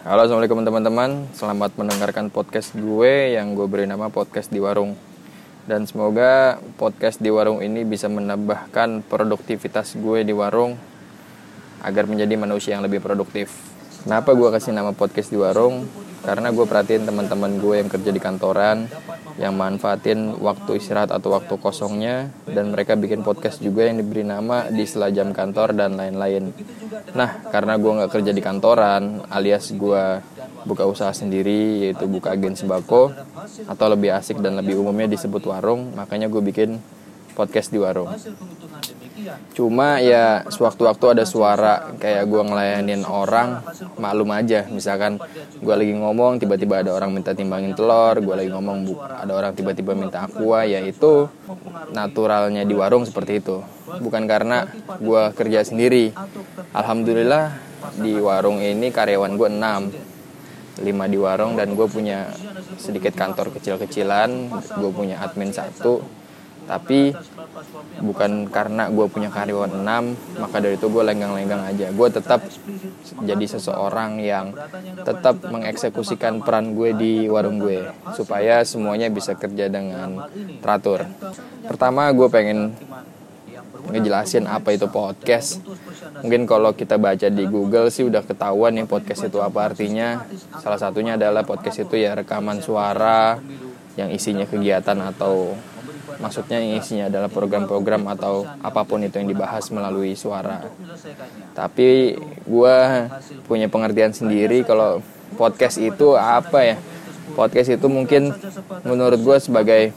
Halo assalamualaikum teman-teman. Selamat mendengarkan podcast gue Yang gue beri nama podcast di warung. Dan semoga podcast di warung ini Bisa menambahkan produktivitas gue di warung Agar menjadi manusia yang lebih produktif. Kenapa gue kasih nama podcast di warung? Karena gue perhatiin teman-teman gue yang kerja di kantoran Yang manfaatin waktu istirahat atau waktu kosongnya Dan mereka bikin podcast juga yang diberi nama Di sela jam kantor dan lain-lain Nah, karena gue nggak kerja di kantoran, alias gue buka usaha sendiri, yaitu buka agen sembako, atau lebih asik dan lebih umumnya disebut warung, makanya gue bikin podcast di warung. Cuma ya sewaktu-waktu ada suara kayak gue ngelayanin orang, maklum aja. Misalkan gue lagi ngomong, tiba-tiba ada orang minta timbangin telur, gue lagi ngomong ada orang tiba-tiba minta aqua, ya itu naturalnya di warung seperti itu. bukan karena gue kerja sendiri. alhamdulillah di warung ini karyawan gue 6 5 di warung dan gue punya sedikit kantor kecil-kecilan. gue punya admin satu tapi bukan karena gue punya karyawan 6 maka dari itu gue lenggang-lenggang aja gue tetap jadi seseorang yang tetap mengeksekusikan peran gue di warung gue supaya semuanya bisa kerja dengan teratur pertama gue pengen ngejelasin apa itu podcast. Mungkin kalau kita baca di Google sih udah ketahuan nih podcast itu apa artinya. Salah satunya adalah podcast itu ya rekaman suara yang isinya kegiatan atau maksudnya isinya adalah program-program atau apa pun itu yang dibahas melalui suara. Tapi gue punya pengertian sendiri kalau podcast itu apa ya? Podcast itu mungkin menurut gue sebagai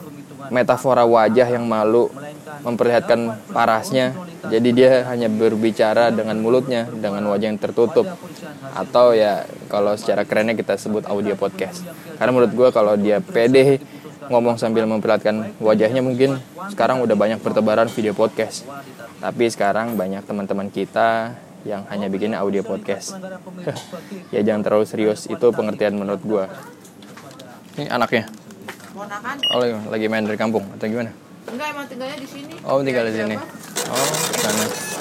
metafora wajah yang malu memperlihatkan parasnya. Jadi dia hanya berbicara dengan mulutnya, dengan wajah yang tertutup. Atau ya kalau secara kerennya kita sebut audio podcast. Karena menurut gue kalau dia pede ngomong sambil memperlihatkan wajahnya mungkin sekarang udah banyak pertebaran video podcast. Tapi sekarang banyak teman-teman kita yang hanya bikin audio podcast. ya jangan terlalu serius, itu pengertian menurut gue. Ini anaknya. Oh, lagi main dari kampung atau gimana? Enggak, emang tinggalnya di sini. Oh, tinggal di sini. Oh, di sana.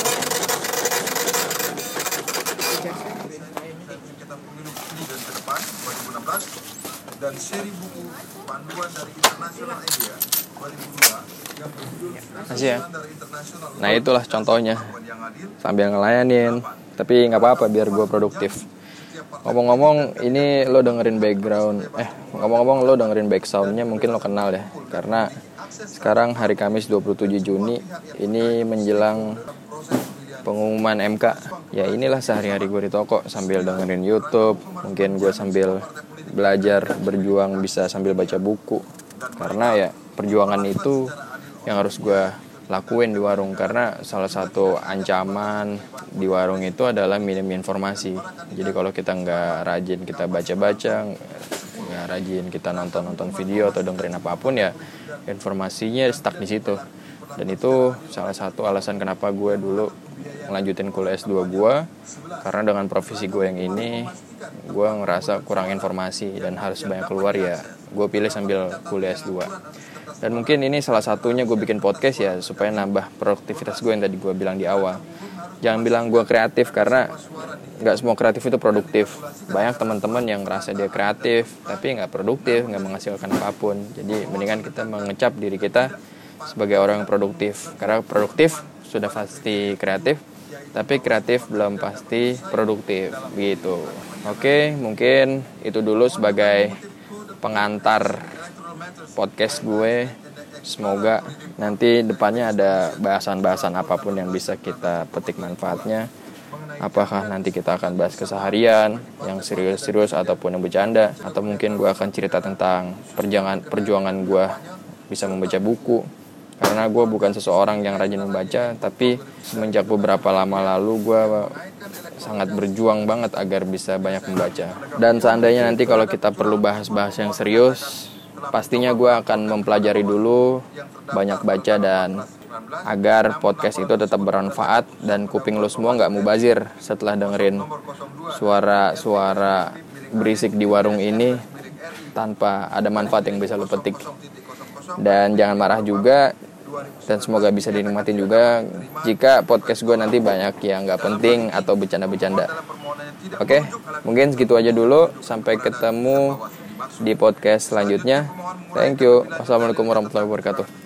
Dan seri buku panduan dari International Media 2002 yang berjudul Kasih ya. Nah itulah contohnya. Sambil ngelayanin tapi nggak apa-apa biar gue produktif. ngomong-ngomong ini lo dengerin background eh ngomong-ngomong lo dengerin back soundnya mungkin lo kenal ya karena sekarang hari Kamis 27 Juni ini menjelang pengumuman MK ya inilah sehari-hari gue di toko sambil dengerin YouTube mungkin gue sambil belajar berjuang bisa sambil baca buku. Karena ya perjuangan itu yang harus gue lakuin di warung. Karena salah satu ancaman di warung itu adalah minim informasi. Jadi kalau kita nggak rajin kita baca-baca nggak rajin kita nonton-nonton video atau dengerin apa pun ya informasinya stuck di situ. Dan itu salah satu alasan kenapa gue dulu ngelanjutin kuliah S2 gue karena dengan profesi gue yang ini gue ngerasa kurang informasi dan harus banyak keluar ya. Gue pilih sambil kuliah S2 dan mungkin ini salah satunya gue bikin podcast ya supaya nambah produktivitas gue yang tadi gue bilang di awal. Jangan bilang gue kreatif karena nggak semua kreatif itu produktif. Banyak teman-teman yang ngerasa dia kreatif tapi nggak produktif nggak menghasilkan apa pun. Jadi mendingan kita mengecap diri kita sebagai orang yang produktif. Karena produktif sudah pasti kreatif tapi kreatif belum pasti produktif gitu oke mungkin itu dulu sebagai pengantar podcast gue. Semoga nanti depannya ada bahasan-bahasan apa pun yang bisa kita petik manfaatnya. Apakah nanti kita akan bahas keseharian yang serius-serius ataupun yang bercanda atau mungkin gue akan cerita tentang perjuangan perjuangan gue bisa membaca buku karena gue bukan seseorang yang rajin membaca tapi semenjak beberapa lama lalu gue sangat berjuang banget agar bisa banyak membaca. Dan seandainya nanti kalau kita perlu bahas-bahas yang serius pastinya gue akan mempelajari dulu banyak baca dan agar podcast itu tetap bermanfaat dan kuping lo semua nggak mubazir setelah dengerin suara-suara berisik di warung ini tanpa ada manfaat yang bisa lo petik. Dan jangan marah juga dan semoga bisa dinikmatin juga. Jika podcast gue nanti banyak yang gak penting atau bercanda-bercanda. Oke mungkin segitu aja dulu. Sampai ketemu di podcast selanjutnya. Thank you. Wassalamualaikum warahmatullahi wabarakatuh.